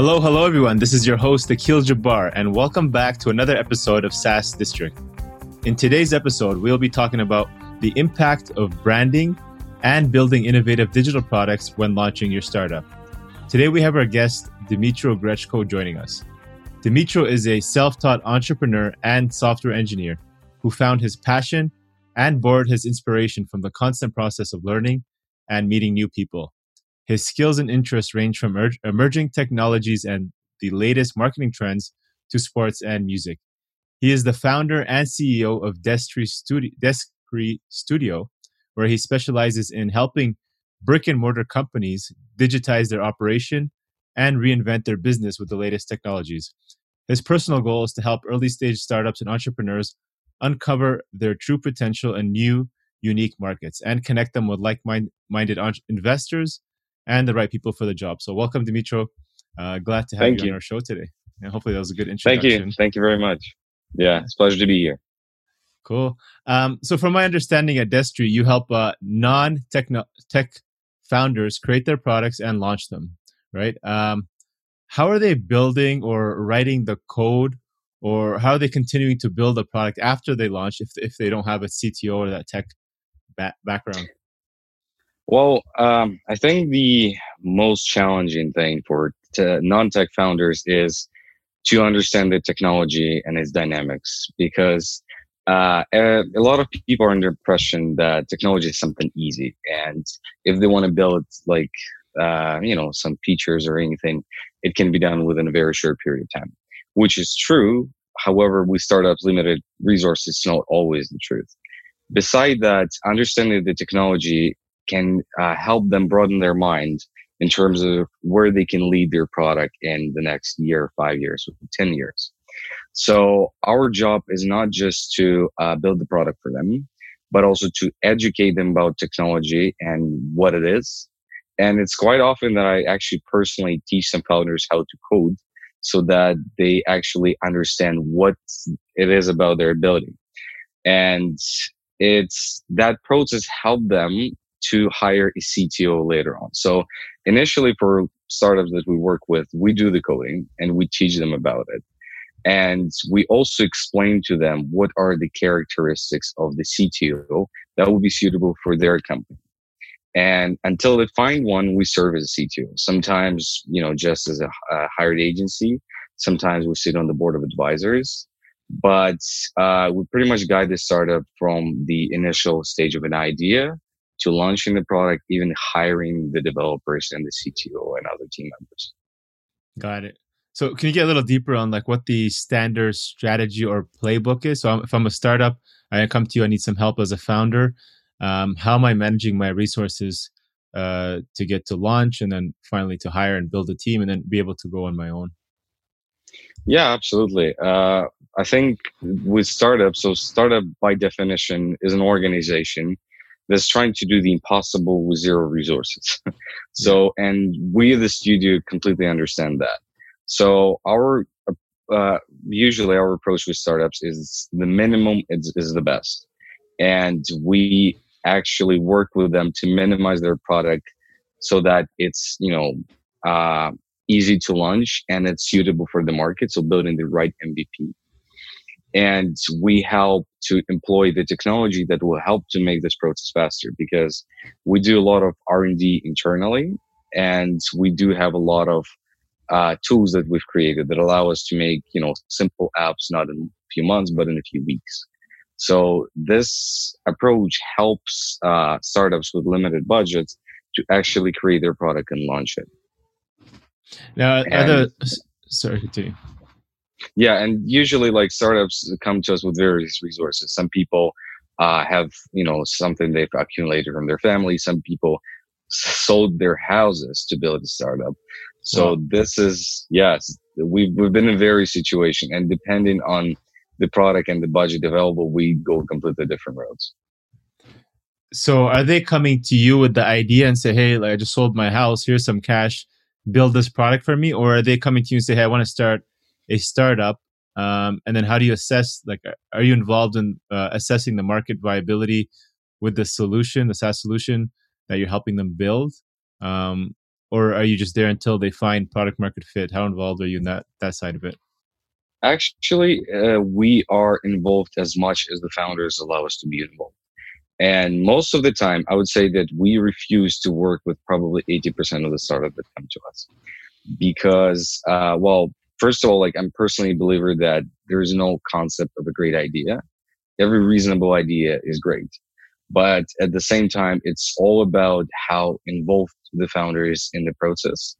Hello, hello, everyone. This is your host, Akil Jabbar, and welcome back to another episode of SaaS District. In today's episode, we'll be talking about the impact of branding and building innovative digital products when launching your startup. Today, we have our guest, Dimitro Grechko, joining us. Dimitro is a self taught entrepreneur and software engineer who found his passion and borrowed his inspiration from the constant process of learning and meeting new people. His skills and interests range from er- emerging technologies and the latest marketing trends to sports and music. He is the founder and CEO of Destry Studio, Deskry Studio, where he specializes in helping brick and mortar companies digitize their operation and reinvent their business with the latest technologies. His personal goal is to help early stage startups and entrepreneurs uncover their true potential in new, unique markets and connect them with like minded investors and the right people for the job. So, welcome, Dimitro. Uh, glad to have you, you, on our show today. And hopefully, that was a good introduction. Thank you. Thank you very much. Yeah, it's a pleasure to be here. Cool. Um, so, from my understanding at Destry, you help uh, non tech founders create their products and launch them, right? Um, how are they building or writing the code, or how are they continuing to build a product after they launch if if they don't have a CTO or that tech ba- background? Well, um, I think the most challenging thing for non-tech founders is to understand the technology and its dynamics because uh, a, lot of people are under impression that technology is something easy and if they want to build like uh, you know some features or anything it can be done within a very short period of time which is true. However with startups limited resources it's not always the truth. Beside that understanding the technology can uh, help them broaden their mind in terms of where they can lead their product in the next year, five years, 10 years. So our job is not just to uh, build the product for them, but also to educate them about technology and what it is. And it's quite often that I actually personally teach some founders how to code so that they actually understand what it is about their ability. And it's that process helped them to hire a CTO later on. So initially for startups that we work with, we do the coding and we teach them about it. And we also explain to them what are the characteristics of the CTO that will be suitable for their company. And until they find one, we serve as a CTO. Sometimes, you know, just as a, a hired agency. Sometimes we sit on the board of advisors. But uh, we pretty much guide the startup from the initial stage of an idea to launching the product, even hiring the developers and the CTO and other team members. Got it. So can you get a little deeper on like what the standard strategy or playbook is? So if I'm a startup, I come to you, I need some help as a founder. Um, how am I managing my resources uh, to get to launch and then finally to hire and build a team and then be able to go on my own? Yeah, absolutely. Uh, I think with startups, so startup by definition is an organization that's trying to do the impossible with zero resources. so, and we, the studio, completely understand that. So, our uh, usually our approach with startups is the minimum is, is the best, and we actually work with them to minimize their product so that it's you know uh, easy to launch and it's suitable for the market. So, building the right MVP and we help to employ the technology that will help to make this process faster because we do a lot of r&d internally and we do have a lot of uh, tools that we've created that allow us to make you know simple apps not in a few months but in a few weeks. So this approach helps uh, startups with limited budgets to actually create their product and launch it. Now and, other sorry continue yeah and usually like startups come to us with various resources. Some people uh, have you know something they've accumulated from their family. Some people sold their houses to build a startup. So wow. this is yes we've, we've been in various situation and depending on the product and the budget available we go completely different roads. So are they coming to you with the idea and say hey like i just sold my house. Here's some cash. Build this product for me or are they coming to you and say hey i want to start a startup um, and then how do you assess like are you involved in uh, assessing the market viability with the solution the saas solution that you're helping them build um, or are you just there until they find product market fit? How involved are you in that that side of it? Actually, uh, we are involved as much as the founders allow us to be involved. And most of the time, I would say that we refuse to work with probably 80% of the startups that come to us. Because, uh, well, first of all, like I'm personally a believer that there is no concept of a great idea. Every reasonable idea is great. But at the same time, it's all about how involved the founder is in the process.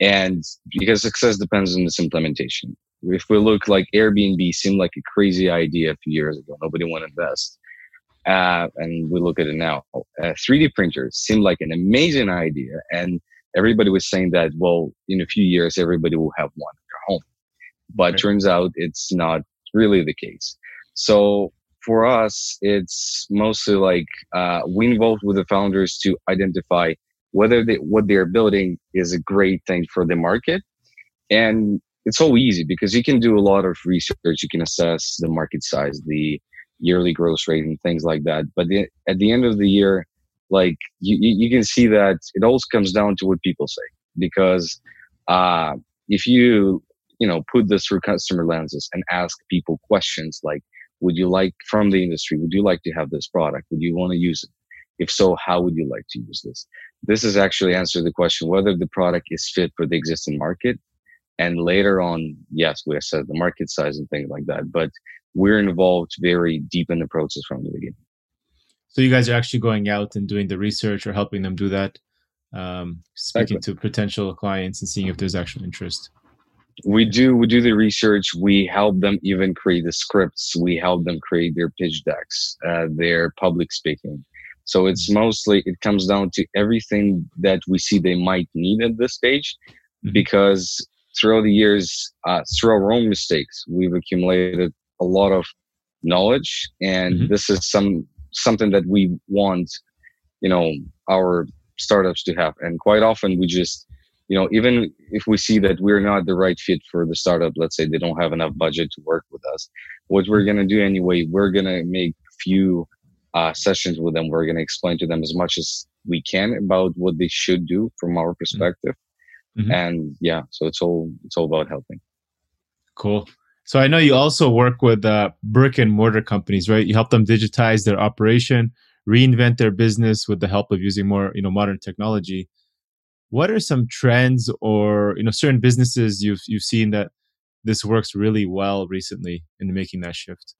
And because success depends on this implementation. If we look like Airbnb seemed like a crazy idea a few years ago, nobody want to invest. Uh, and we look at it now. Uh, 3D printers seemed like an amazing idea. And everybody was saying that, well, in a few years, everybody will have one. But right. turns out it's not really the case. So for us, it's mostly like uh, we involved with the founders to identify whether they, what they're building is a great thing for the market. And it's so easy because you can do a lot of research. You can assess the market size, the yearly growth rate, and things like that. But the, at the end of the year, like you, you can see that it always comes down to what people say. Because uh, if you you know put this through customer lenses and ask people questions like would you like from the industry? Would you like to have this product? Would you want to use it? If so, how would you like to use this? This is actually answer the question whether the product is fit for the existing market. And later on, yes, we assess the market size and things like that. But we're involved very deep in the process from the beginning. So you guys are actually going out and doing the research or helping them do that, um, speaking exactly. to potential clients and seeing if there's actual interest we do we do the research we help them even create the scripts we help them create their pitch decks uh, their public speaking so it's mm-hmm. mostly it comes down to everything that we see they might need at this stage mm-hmm. because throughout the years uh, through our own mistakes we've accumulated a lot of knowledge and mm-hmm. this is some something that we want you know our startups to have and quite often we just you know even if we see that we're not the right fit for the startup let's say they don't have enough budget to work with us what we're going to do anyway we're going to make few uh, sessions with them. We're going to explain to them as much as we can about what they should do from our perspective. Mm-hmm. and yeah so it's all it's all about helping. Cool. So i know you also work with uh, brick and mortar companies right? You help them digitize their operation reinvent their business with the help of using more you know modern technology what are some trends or you know certain businesses you've you've seen that this works really well recently in making that shift?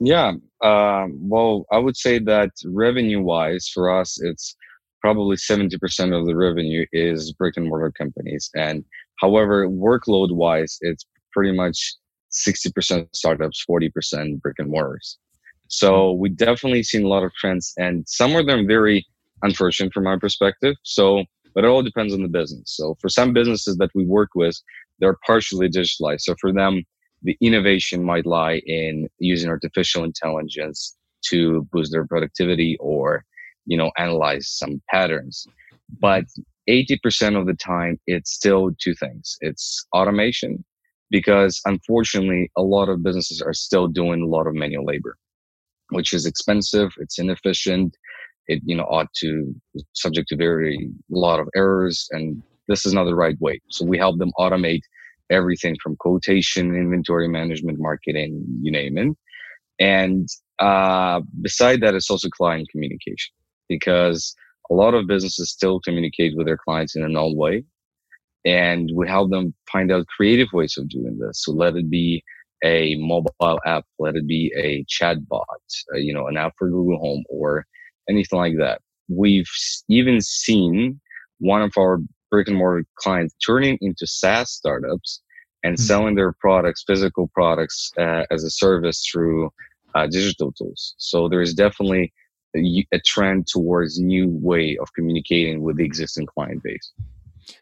Yeah, uh, well, I would say that revenue wise for us, it's probably 70% of the revenue is brick and mortar companies. And however, workload wise, it's pretty much 60% startups, 40% brick and mortars. So we definitely seen a lot of trends and some of them very unfortunate from my perspective. So but it all depends on the business. So for some businesses that we work with, they're partially digitalized. So for them, the innovation might lie in using artificial intelligence to boost their productivity or, you know, analyze some patterns. But 80% of the time, it's still two things. It's automation because unfortunately, a lot of businesses are still doing a lot of manual labor, which is expensive. It's inefficient it you know ought to subject to very lot of errors and this is not the right way. So we help them automate everything from quotation inventory management marketing you name it. And uh, beside that it's also client communication because a lot of businesses still communicate with their clients in an old way and we help them find out creative ways of doing this. So let it be a mobile app let it be a chat bot uh, you know an app for google home or anything like that. We've even seen one of our brick and mortar clients turning into SaaS startups and mm-hmm. selling their products, physical products, uh, as a service through uh, digital tools. So there is definitely a, a trend towards new way of communicating with the existing client base.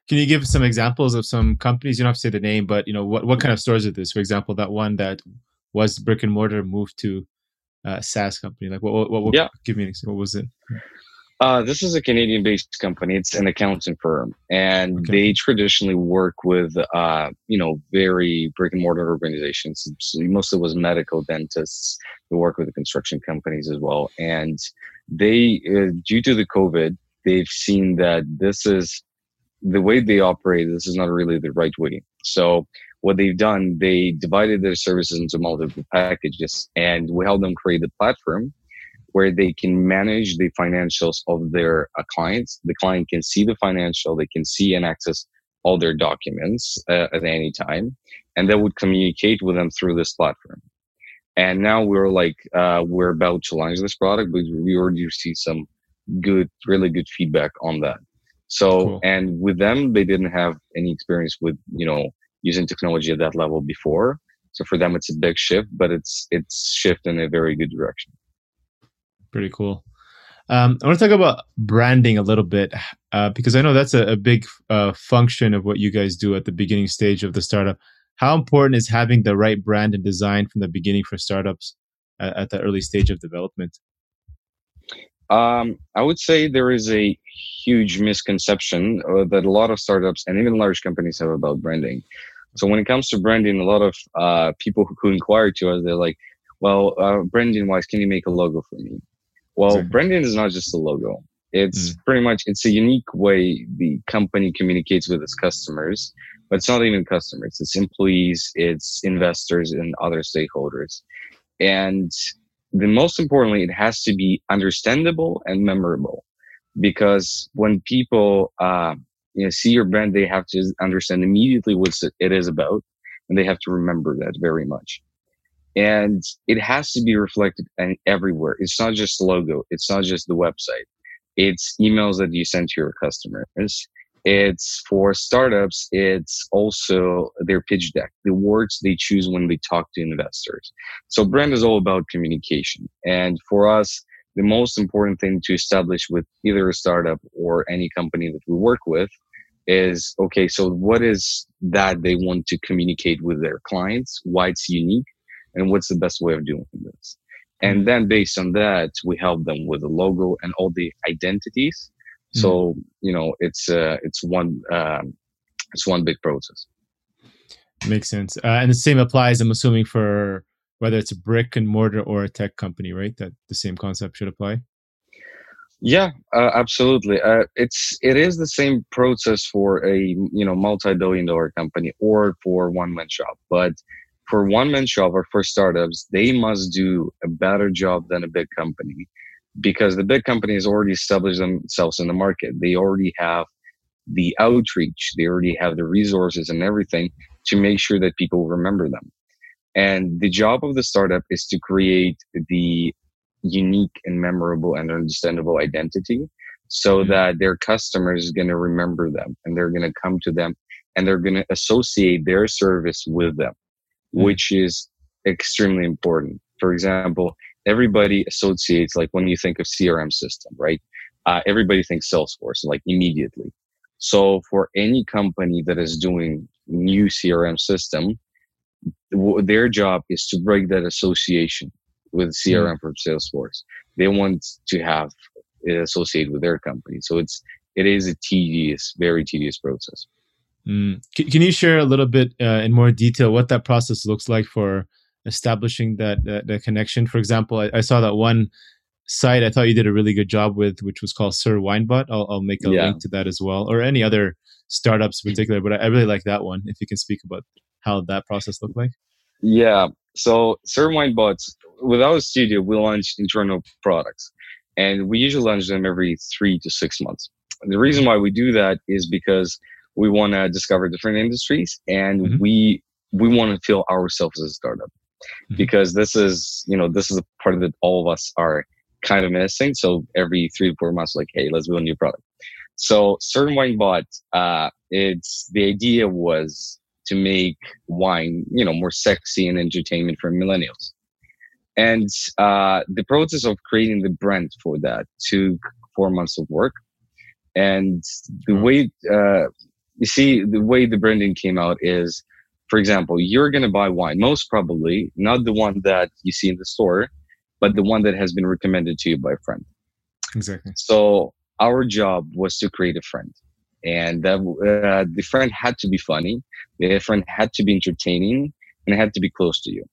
Can you give some examples of some companies? You don't have to say the name, but you know what what kind of stores are this? For example, that one that was brick and mortar moved to uh, SaaS company? Like, what, what, what yeah. give me an example. What was it? Uh, this is a Canadian based company. It's an accounting firm and okay. they traditionally work with, uh, you know, very brick and mortar organizations. So mostly was medical dentists. They work with the construction companies as well. And they, uh, due to the COVID, they've seen that this is the way they operate, this is not really the right way. So what they've done, they divided their services into multiple packages and we help them create a platform where they can manage the financials of their uh, clients. The client can see the financial, they can see and access all their documents uh, at any time, and they would communicate with them through this platform. And now we're like, uh, we're about to launch this product, but we already see some good, really good feedback on that. So, cool. and with them, they didn't have any experience with, you know, using technology at that level before. So for them, it's a big shift, but it's, it's shift in a very good direction. Pretty cool. Um, I want to talk about branding a little bit uh, because I know that's a, a big uh, function of what you guys do at the beginning stage of the startup. How important is having the right brand and design from the beginning for startups at, at the early stage of development? Um, I would say there is a huge misconception uh, that a lot of startups and even large companies have about branding. So when it comes to branding, a lot of uh, people who, who inquire to us, they're like, "Well, uh, branding wise, can you make a logo for me?" Well, exactly. branding is not just a logo. It's mm. pretty much it's a unique way the company communicates with its customers, but it's not even customers. It's employees, it's investors, and other stakeholders. And the most importantly, it has to be understandable and memorable, because when people uh, you know see your brand, they have to understand immediately what it is about, and they have to remember that very much and it has to be reflected everywhere. It's not just the logo. It's not just the website. It's emails that you send to your customers. It's for startups. It's also their pitch deck, the words they choose when they talk to investors. So brand is all about communication. And for us, the most important thing to establish with either a startup or any company that we work with is okay, so what is that they want to communicate with their clients? Why it's unique? and what's the best way of doing this and mm-hmm. then based on that we help them with the logo and all the identities mm. so you know it's uh it's one um it's one big process makes sense uh, and the same applies i'm assuming for whether it's a brick and mortar or a tech company right that the same concept should apply yeah uh, absolutely uh, it's it is the same process for a you know multi-billion dollar company or for one man shop but for one man shop or for startups, they must do a better job than a big company because the big companies already established themselves in the market. They already have the outreach, they already have the resources and everything to make sure that people remember them. And the job of the startup is to create the unique and memorable and understandable identity so mm-hmm. that their customers is going to remember them and they're going to come to them and they're going to associate their service with them mm. which is extremely important. For example, everybody associates like when you think of CRM system, right? Uh, everybody thinks Salesforce like immediately. So for any company that is doing new CRM system, their job is to break that association with CRM mm. from Salesforce. They want to have it associated with their company. So it's it is a tedious, very tedious process. Mm. Can, can, you share a little bit uh, in more detail what that process looks like for establishing that that, that connection? For example, I, I, saw that one site I thought you did a really good job with, which was called Sir Winebot. I'll, I'll make a yeah. link to that as well, or any other startups in particular. But I, I really like that one. If you can speak about how that process looked like. Yeah. So Sir Winebots, with our studio, we launch internal products, and we usually launch them every three to six months. And the reason why we do that is because we want to discover different industries and mm-hmm. we we want to feel ourselves as a startup mm-hmm. because this is you know this is a part of that all of us are kind of missing so every three to four months like hey let's build a new product so Sir Winebot uh it's the idea was to make wine you know more sexy and entertainment for millennials and uh the process of creating the brand for that took four months of work and the way uh, you see, the way the branding came out is, for example, you're going to buy wine, most probably not the one that you see in the store, but the one that has been recommended to you by a friend. Exactly. So our job was to create a friend. And that, uh, the friend had to be funny, the friend had to be entertaining, and it had to be close to you.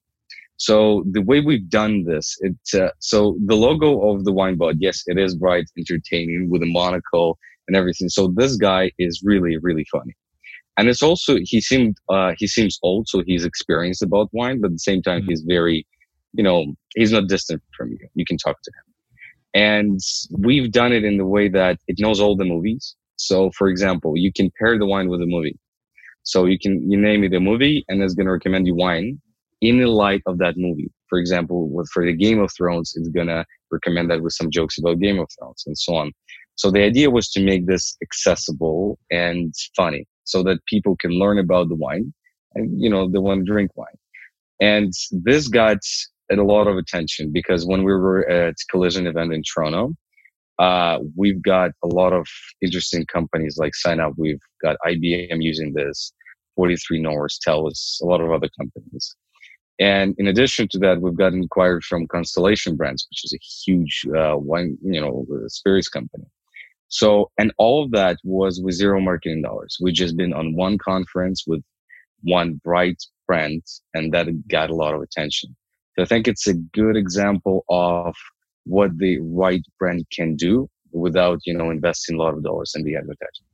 So the way we've done this, it's uh, so the logo of the Winebot, yes, it is bright, entertaining with a monocle and everything. So this guy is really, really funny. And it's also, he seemed, uh, he seems old, so he's experienced about wine, but at the same time, mm-hmm. he's very, you know, he's not distant from you. You can talk to him. And we've done it in the way that it knows all the movies. So for example, you can pair the wine with a movie. So you can, you name it a movie and it's to recommend you wine in the light of that movie. For example, with, for the Game of Thrones, it's to recommend that with some jokes about Game of Thrones and so on. So the idea was to make this accessible and funny so that people can learn about the wine and, you know, they want to drink wine. And this got a lot of attention because when we were at Collision event in Toronto, uh, we've got a lot of interesting companies like Sign Up. We've got IBM using this, 43 North, TELUS, a lot of other companies. And in addition to that, we've got inquired from Constellation Brands, which is a huge uh, wine, you know, spirits company. So, and all of that was with zero marketing dollars. We just been on one conference with one bright brand, and that got a lot of attention. So I think it's a good example of what the right brand can do without, you know, investing a lot of dollars in the advertising.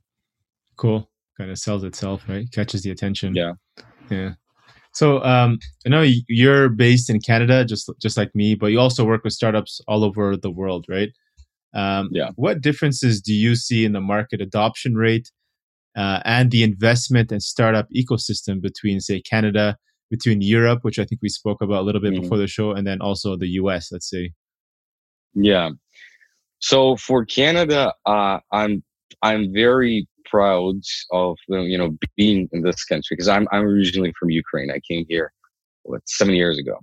Cool. Kind of sells itself, right? Catches the attention. Yeah. Yeah. So um, I know you're based in Canada, just just like me, but you also work with startups all over the world, right? Um, yeah. What differences do you see in the market adoption rate uh, and the investment and startup ecosystem between, say, Canada between Europe, which I think we spoke about a little bit mm-hmm. before the show, and then also the US, let's say. Yeah. So for Canada, uh, I'm I'm very proud of you know being in this country because I'm I'm originally from Ukraine. I came here what seven years ago,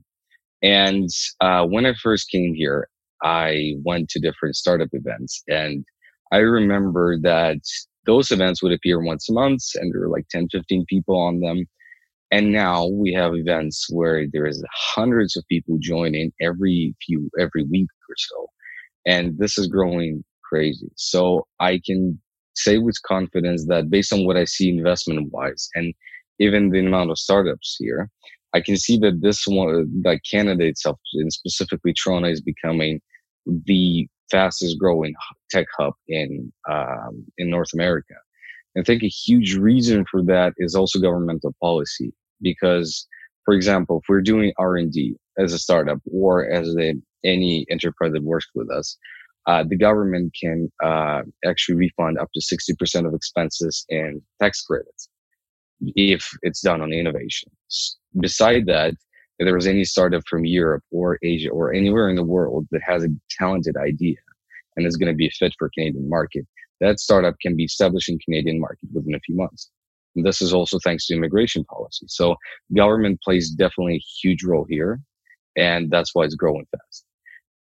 and uh, when I first came here, I went to different startup events, and I remember that those events would appear once a month, and there were like 10, 15 people on them. And now we have events where there is hundreds of people joining every few, every week or so. And this is growing crazy. So I can say with confidence that based on what I see investment wise and even the amount of startups here, I can see that this one, that Canada itself, and specifically Toronto, is becoming the fastest growing tech hub in um, in North America. And I think a huge reason for that is also governmental policy because for example if we're doing r&d as a startup or as a, any enterprise that works with us uh, the government can uh, actually refund up to 60% of expenses in tax credits if it's done on innovation beside that if there was any startup from europe or asia or anywhere in the world that has a talented idea and is going to be a fit for canadian market that startup can be established in canadian market within a few months and this is also thanks to immigration policy. So government plays definitely a huge role here, and that's why it's growing fast.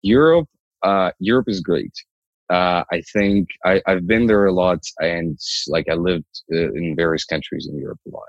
Europe, uh, Europe is great. Uh, I think I, have been there a lot, and like I lived uh, in various countries in Europe a lot.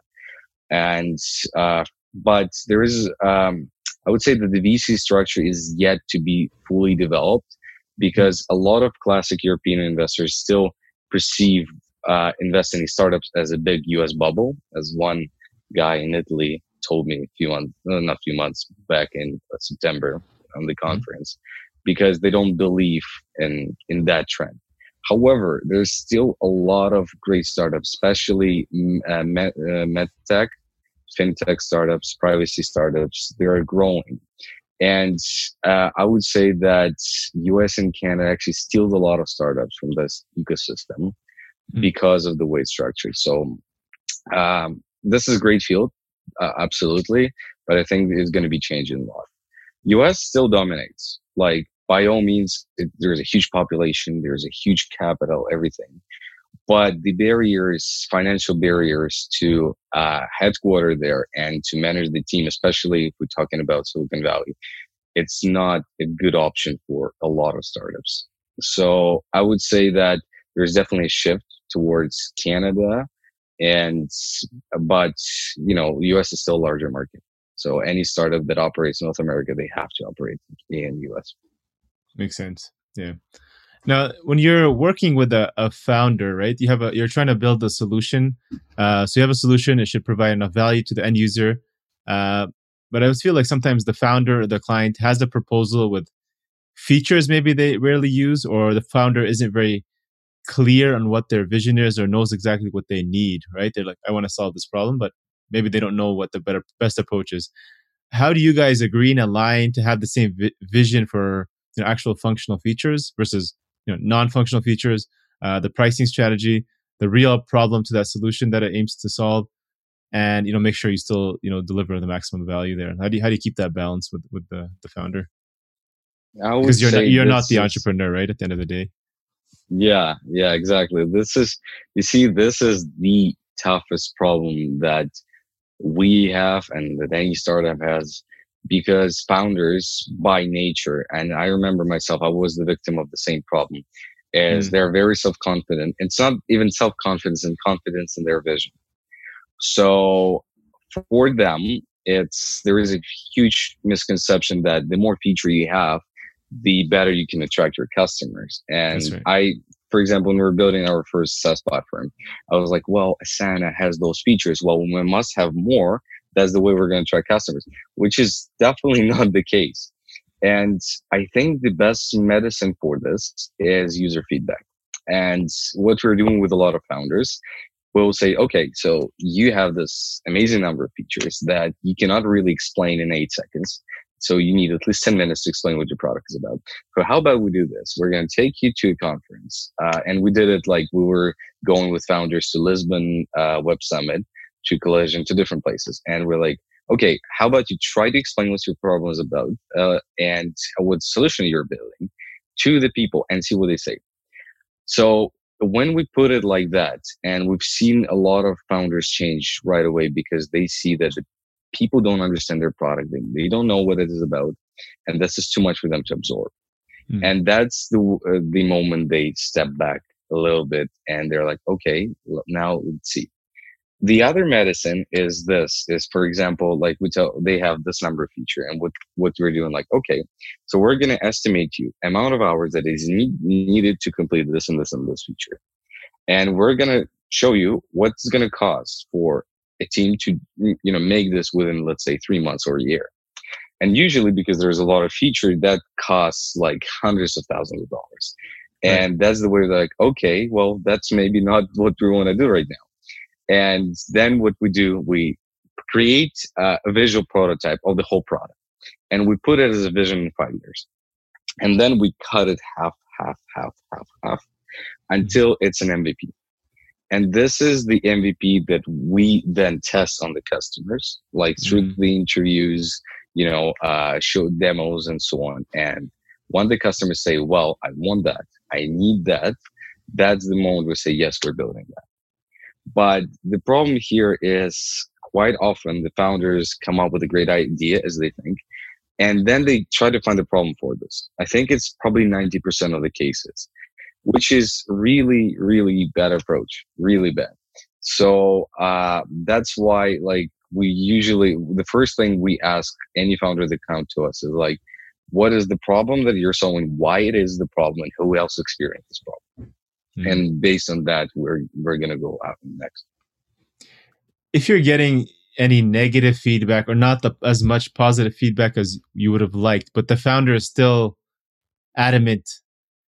And uh, but there is, um, I would say that the VC structure is yet to be fully developed because a lot of classic European investors still perceive uh, invest in these startups as a big US bubble, as one guy in Italy told me a few months, uh, not a few months back in uh, September on the mm-hmm. conference, mm-hmm. because they don't believe in in that trend. However, there's still a lot of great startups, especially uh, med, uh, medtech, fintech startups, privacy startups. They are growing. And uh, I would say that US and Canada actually steals a lot of startups from this ecosystem. Because of the way it's structured. So um, this is a great field, uh, absolutely, but I think it's going to be changing a lot. U.S. still dominates. Like by all means, it, there's a huge population, there's a huge capital, everything. But the barriers, financial barriers to uh, headquarter there and to manage the team, especially if we're talking about Silicon Valley, it's not a good option for a lot of startups. So I would say that there's definitely a shift towards Canada, and but you know, U.S. is still a larger market. So any startup that operates North America, they have to operate in U.S. Makes sense. Yeah. Now, when you're working with a, a founder, right? You have a you're trying to build a solution. Uh, so you have a solution. It should provide enough value to the end user. Uh, but I always feel like sometimes the founder or the client has a proposal with features maybe they rarely use, or the founder isn't very clear on what their vision is or knows exactly what they need, right? They're like, I want to solve this problem, but maybe they don't know what the better best approach is. How do you guys agree and align to have the same vi- vision for you know, actual functional features versus you know non-functional features, uh, the pricing strategy, the real problem to that solution that it aims to solve, and you know make sure you still you know deliver the maximum value there. How do you, how do you keep that balance with with the the founder? Because you're not, you're not the entrepreneur, right? At the end of the day. Yeah, yeah, exactly. This is you see, this is the toughest problem that we have and that any startup has because founders by nature, and I remember myself, I was the victim of the same problem, is mm. they're very self-confident. It's not even self-confidence and confidence in their vision. So for them, it's there is a huge misconception that the more feature you have, the better you can attract your customers. And right. I, for example, when we were building our first SaaS platform, I was like, well, Asana has those features. Well, we must have more. That's the way we're going to attract customers, which is definitely not the case. And I think the best medicine for this is user feedback. And what we're doing with a lot of founders, we'll say, okay, so you have this amazing number of features that you cannot really explain in eight seconds. So you need at least 10 minutes to explain what your product is about. So how about we do this? We're going to take you to a conference. Uh, and we did it like we were going with founders to Lisbon uh, Web Summit, to Collision, to different places. And we're like, okay, how about you try to explain what your problem is about uh, and what solution you're building to the people and see what they say. So when we put it like that, and we've seen a lot of founders change right away because they see that the people don't understand their product. They, they don't know what it is about. And this is too much for them to absorb. Mm. And that's the, uh, the moment they step back a little bit and they're like, okay, now let's see. The other medicine is this is, for example, like we tell, they have this number feature and what, what we're doing, like, okay, so we're going to estimate you amount of hours that is need, needed to complete this and this and this feature. And we're going to show you what's going to cost for a team to you know make this within let's say three months or a year. And usually because there's a lot of feature that costs like hundreds of thousands of dollars. And right. that's the way they're like okay well that's maybe not what we want to do right now. And then what we do we create uh, a visual prototype of the whole product. And we put it as a vision in five years. And then we cut it half half half half half until it's an mvp and this is the MVP that we then test on the customers, like through mm-hmm. the interviews, you know, uh, show demos and so on. And when the customers say, well, I want that, I need that, that's the moment we say, yes, we're building that. But the problem here is quite often the founders come up with a great idea as they think, and then they try to find a problem for this. I think it's probably 90% of the cases which is really, really bad approach, really bad. So uh, that's why, like, we usually the first thing we ask any founder that come to us is like, what is the problem that you're solving? Why it is the problem, and who else experienced this problem? Mm-hmm. And based on that, we're we're gonna go out next. If you're getting any negative feedback or not the, as much positive feedback as you would have liked, but the founder is still adamant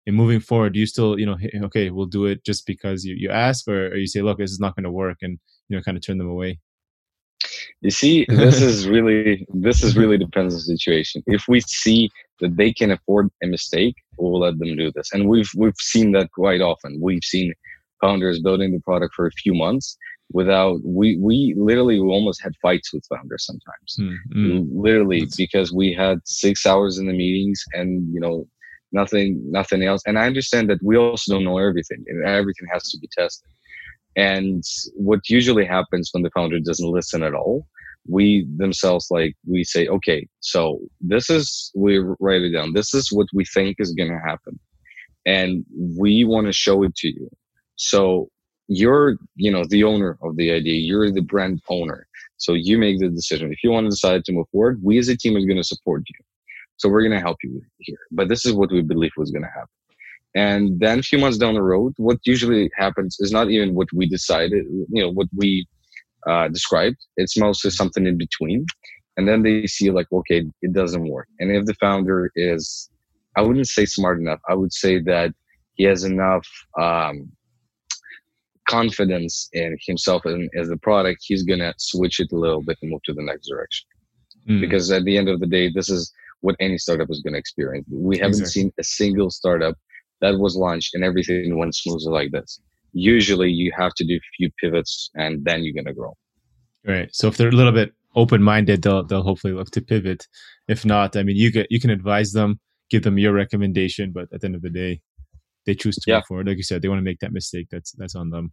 and moving forward do you still you know okay we'll do it just because you, you ask or, or you say look this is not going to work and you know kind of turn them away? You see this is really this is really depends on the situation. If we see that they can afford a mistake we'll let them do this. And we've we've seen that quite often. We've seen founders building the product for a few months without we we literally we almost had fights with founders sometimes. Mm-hmm. literally because we had six hours in the meetings and you know nothing nothing else. And i understand that we also don't know everything everything has to be tested. And what usually happens when the founder doesn't listen at all we themselves like we say okay so this is we write it down. This is what we think is going to happen and we want to show it to you. So you're you know the owner of the idea. You're the brand owner. So you make the decision. If you want to decide to move forward we as a team are going to support you so we're going to help you here. But this is what we believe was going to happen. And then a few months down the road, what usually happens is not even what we decided, you know, what we uh, described. It's mostly something in between. And then they see like, okay, it doesn't work. And if the founder is, I wouldn't say smart enough, I would say that he has enough um, confidence in himself and as the product, he's gonna switch it a little bit and move to the next direction. Mm. Because at the end of the day, this is what any startup is going to experience. We haven't exactly. seen a single startup that was launched and everything went smoothly like this. Usually, you have to do a few pivots and then you're going to grow. Right. So if they're a little bit open-minded, they'll they'll hopefully look to pivot. If not, I mean, you get you can advise them, give them your recommendation, but at the end of the day, they choose to yeah. move forward. Like you said, they want to make that mistake. That's that's on them.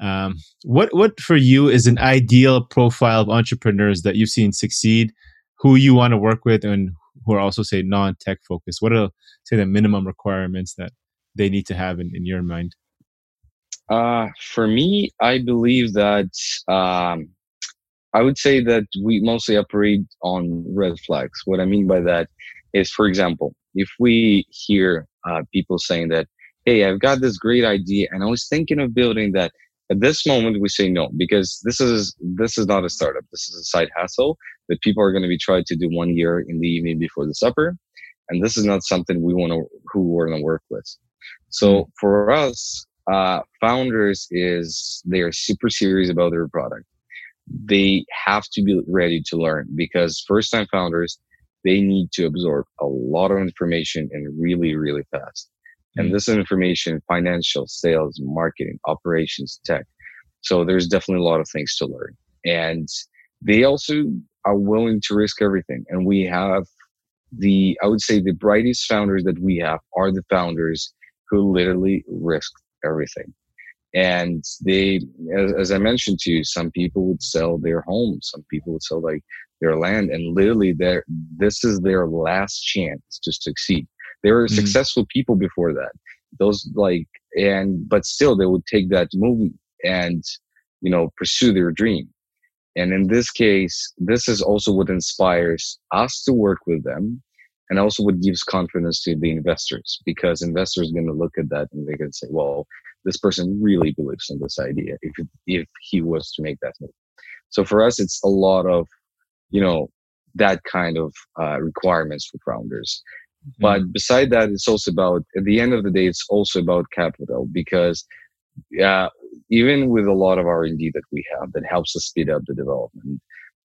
Um, what what for you is an ideal profile of entrepreneurs that you've seen succeed? Who you want to work with, and who are also say non-tech focused? What are say the minimum requirements that they need to have in, in your mind? Uh, for me, I believe that um, I would say that we mostly operate on red flags. What I mean by that is, for example, if we hear uh, people saying that, "Hey, I've got this great idea, and I was thinking of building that," At this moment, we say no because this is this is not a startup. This is a side hustle that people are going to be trying to do one year in the evening before the supper, and this is not something we want to who we're going to work with. So hmm. for us, uh, founders is they are super serious about their product. They have to be ready to learn because first time founders they need to absorb a lot of information and really really fast and mm. this information, financial, sales, marketing, operations, tech. So there's definitely a lot of things to learn. And they also are willing to risk everything. And we have the, I would say the brightest founders that we have are the founders who literally risk everything. And they, as, as I mentioned to you, some people would sell their homes, some people would sell like their land, and literally, their this is their last chance to succeed. There were mm-hmm. successful people before that. Those like and but still they would take that movie and you know pursue their dream. And in this case, this is also what inspires us to work with them and also what gives confidence to the investors because investors are going to look at that and they're going to say, well, this person really believes in this idea if, if he was to make that move. So for us, it's a lot of, you know, that kind of uh, requirements for founders. But mm-hmm. beside that, it's also about, at the end of the day, it's also about capital because uh, even with a lot of R&D that we have that helps us speed up the development,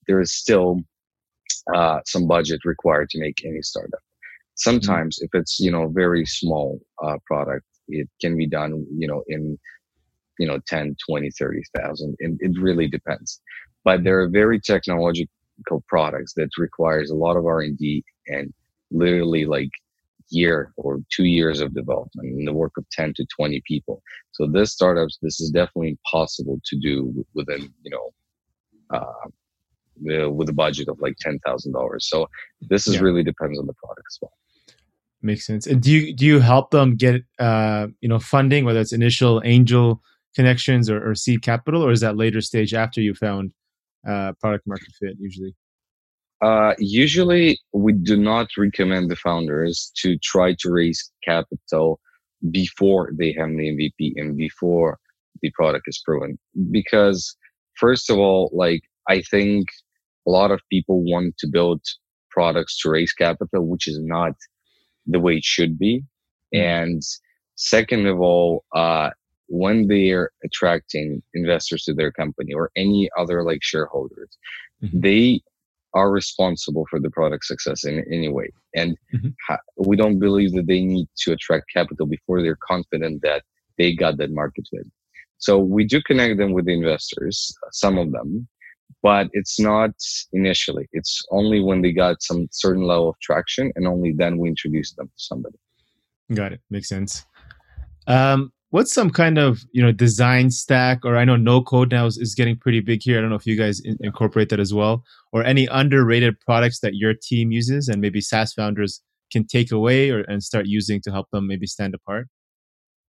there is still uh, some budget required to make any startup. Sometimes mm-hmm. if it's, you know, very small uh, product, it can be done, you know, in, you know, 10, 20, 30,000. And it really depends. But there are very technological products that requires a lot of R&D and literally like year or two years of development in the work of 10 to 20 people. So this startups, this is definitely impossible to do within, you know, uh, with a budget of like $10,000. So this is yeah. really depends on the product as well. Makes sense. And do you, do you help them get, uh, you know, funding, whether it's initial angel connections or, or seed capital, or is that later stage after you found uh, product market fit usually? Uh, usually, we do not recommend the founders to try to raise capital before they have the MVP and before the product is proven. Because, first of all, like, I think a lot of people want to build products to raise capital, which is not the way it should be. Mm-hmm. And second of all, uh, when they're attracting investors to their company or any other like shareholders, mm-hmm. they are responsible for the product success in any way. And mm-hmm. ha- we don't believe that they need to attract capital before they're confident that they got that market fit. So we do connect them with the investors, some of them, but it's not initially. It's only when they got some certain level of traction and only then we introduce them to somebody. Got it. Makes sense. Um, what's some kind of you know design stack? Or i know no code now is, is getting pretty big here. I don't know if you guys in, incorporate that as well. Or any underrated products that your team uses and maybe saas founders can take away or and start using to help them maybe stand apart?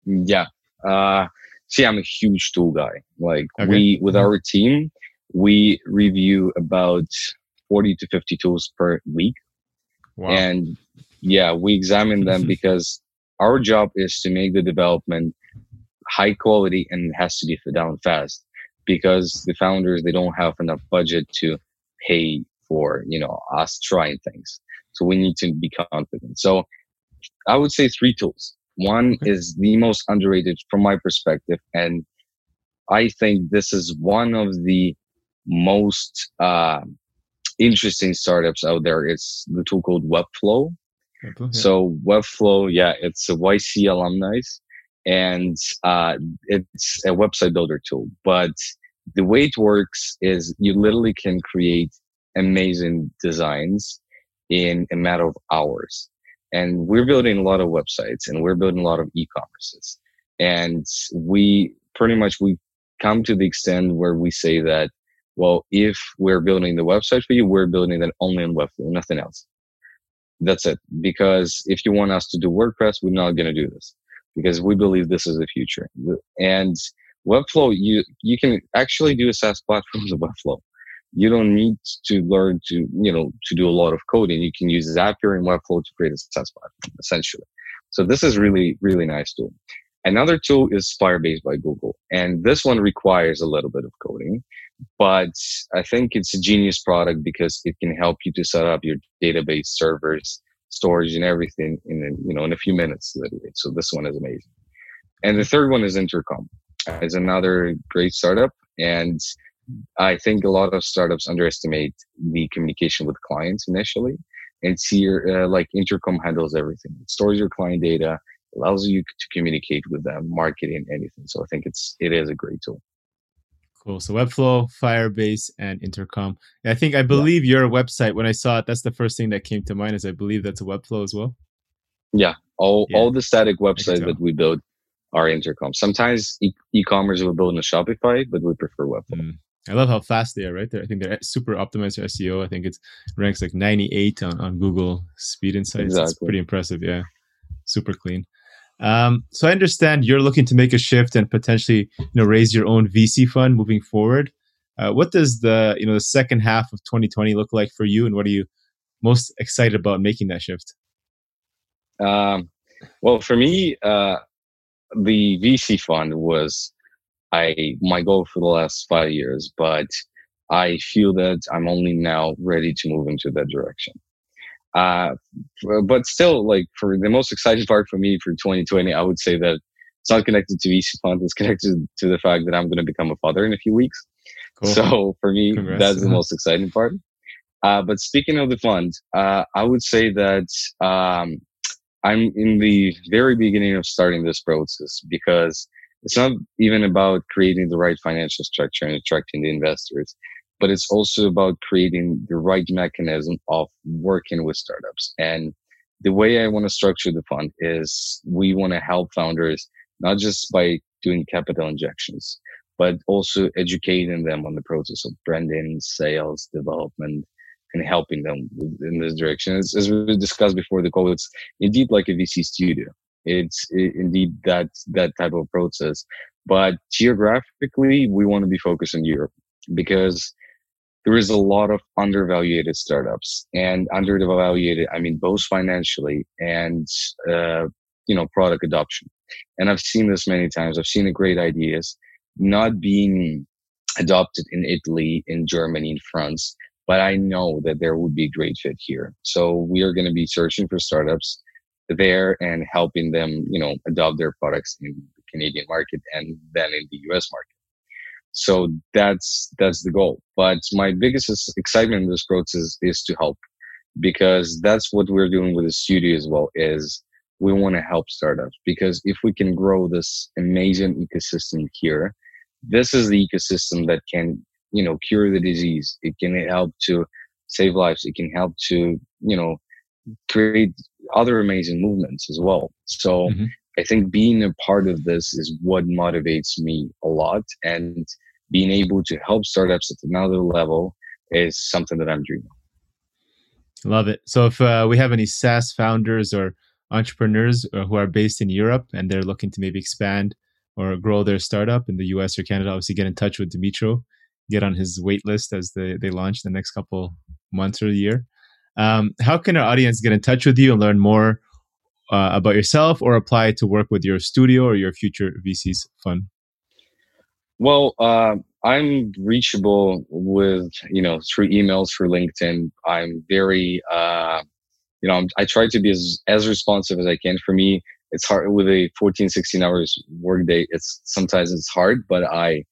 Yeah. Uh see i'm a huge tool guy. Like okay. we with mm-hmm. our team we review about 40 to 50 tools per week. Wow. and yeah we examine them because our job is to make the development high quality and it has to be down fast because the founders they don't have enough budget to pay for you know us trying things so we need to be confident so i would say three tools One is the most underrated from my perspective, and I think this is one of the most uh, interesting startups out there. It's the tool called Webflow. yeah. So Webflow, yeah, it's a YC alumni, and uh, it's a website builder tool. But the way it works is you literally can create amazing designs in a matter of hours. And we're building a lot of websites and we're building a lot of e-commerces. And we pretty much, we come to the extent where we say that, well, if we're building the website for you, we're building it only on Webflow, nothing else. That's it. Because if you want us to do WordPress, we're not going to do this because we believe this is the future. And Webflow, you, you can actually do a SaaS platform with Webflow you don't need to learn to, you know, to do a lot of coding. You can use Zapier and Webflow to create a SaaS platform, essentially. So this is really, really nice tool. Another tool is Firebase by Google. And this one requires a little bit of coding, but I think it's a genius product because it can help you to set up your database servers, storage and everything in, you know, in a few minutes, literally. So this one is amazing. And the third one is Intercom. It's another great startup and I think a lot of startups underestimate the communication with clients initially. And see, uh, like Intercom handles everything. It stores your client data, allows you to communicate with them, marketing, anything. So I think it's it is a great tool. Cool. So Webflow, Firebase, and Intercom. I think I believe yeah. your website. When I saw it, that's the first thing that came to mind. Is I believe that's a Webflow as well. Yeah, all yeah. all the static websites that we build are Intercom. Sometimes e- commerce will build in a Shopify, but we prefer Webflow. Mm. I love how fast they are, right? They're, I think they're super optimized for SEO. I think it ranks like 98 on, on Google Speed Insights. Exactly. It's pretty impressive. Yeah. Super clean. Um, so I understand you're looking to make a shift and potentially, you know, raise your own VC fund moving forward. Uh, what does the, you know, the second half of 2020 look like for you and what are you most excited about making that shift? Um, well, for me, uh, the VC fund was I my goal for the last five years, but I feel that I'm only now ready to move into that direction. Uh, but still, like for the most exciting part for me for 2020, I would say that it's not connected to VC fund. It's connected to the fact that I'm going to become a father in a few weeks. Cool. So for me, Congrats. that's the most exciting part. Uh, but speaking of the fund, uh, I would say that um, I'm in the very beginning of starting this process because it's not even about creating the right financial structure and attracting the investors, but it's also about creating the right mechanism of working with startups. And the way I want to structure the fund is we want to help founders not just by doing capital injections, but also educating them on the process of branding, sales, development, and helping them in this direction. As, as we discussed before the call, it's indeed like a VC studio. It's indeed that that type of process. But geographically, we want to be focused on Europe because there is a lot of undervalued startups and undervalued. I mean, both financially and uh, you know product adoption. And I've seen this many times. I've seen the great ideas not being adopted in Italy, in Germany, in France. But I know that there would be a great fit here. So we are going to be searching for startups there and helping them, you know, adopt their products in the Canadian market and then in the US market. So that's, that's the goal. But my biggest excitement in this process is to help because that's what we're doing with the studio as well is we want to help startups because if we can grow this amazing ecosystem here, this is the ecosystem that can, you know, cure the disease. It can help to save lives. It can help to, you know, create other amazing movements as well. So mm-hmm. I think being a part of this is what motivates me a lot. And being able to help startups at another level is something that I'm dreaming. Love it. So if uh, we have any SaaS founders or entrepreneurs uh, who are based in Europe and they're looking to maybe expand or grow their startup in the US or Canada, obviously get in touch with Dimitro, get on his wait list as they, they launch the next couple months or year. Um, how can our audience get in touch with you and learn more uh, about yourself or apply to work with your studio or your future VC's fund? Well, uh, I'm reachable with, you know, through emails, through LinkedIn. I'm very, uh, you know, I'm, i try to be as, as responsive as I can. For me, it's hard with a 14, 16 hours workday. It's sometimes it's hard, but I,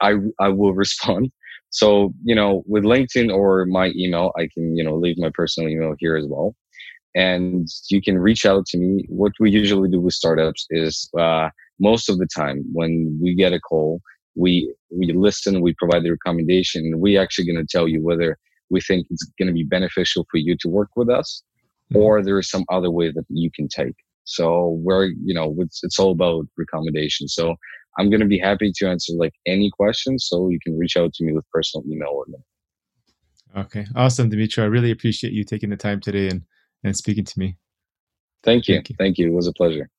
I, I will respond. So, you know, with LinkedIn or my email, I can, you know, leave my personal email here as well. And you can reach out to me. What we usually do with startups is, uh, most of the time when we get a call, we, we listen, we provide the recommendation, and we actually going to tell you whether we think it's going to be beneficial for you to work with us mm-hmm. or there is some other way that you can take. So we're, you know, it's, it's all about recommendation. So I'm going to be happy to answer like any questions. So you can reach out to me with personal email or link. Okay. Awesome, Dimitri. I really appreciate you taking the time today and, and speaking to me. Thank you. Thank you. Thank you. It was a pleasure.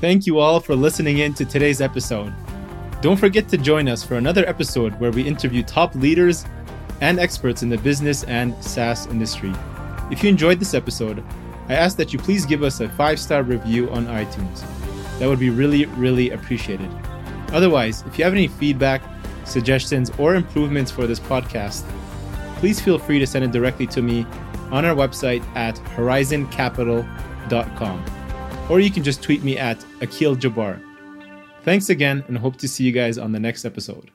Thank you all for listening in to today's episode. Don't forget to join us for another episode where we interview top leaders and experts in the business and SaaS industry. If you enjoyed this episode, I ask that you please give us a five star review on iTunes. That would be really, really appreciated. Otherwise, if you have any feedback, suggestions, or improvements for this podcast, please feel free to send it directly to me on our website at horizoncapital.com. Or you can just tweet me at Akil Jabbar. Thanks again and hope to see you guys on the next episode.